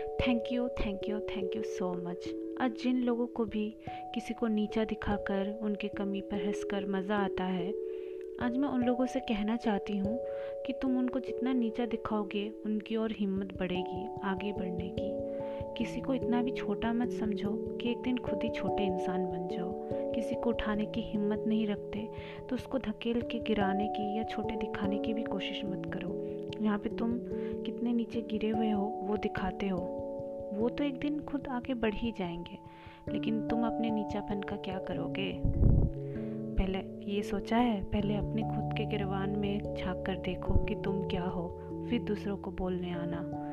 Thank you thank you thank you so much आज जिन लोगों को भी किसी को नीचा दिखाकर उनके कमी पर हंसकर मज़ा आता है, आज मैं उन लोगों से कहना चाहती हूँ कि तुम उनको जितना नीचा दिखाओगे, उनकी और हिम्मत बढ़ेगी, आगे बढ़ने की। किसी को इतना भी छोटा मत समझो कि एक दिन खुद ही छोटे इंसान बन जाओ। किसी को उठाने की हिम्मत नहीं रखते तो उसको धकेल के गिराने की या छोटे दिखाने की भी कोशिश मत करो। यहाँ पे तुम कितने नीचे गिरे हुए हो, वो दिखाते हो। वो तो एक दिन खुद आगे बढ़ ही जाएँगे, लेकिन तुम अपने नीचापन का क्या करोगे? पहले ये सोचा है, पहले अपने खुद के गिरवान में झाँक कर देखो कि तुम क्या हो, फिर दूसरों को बोलने आना।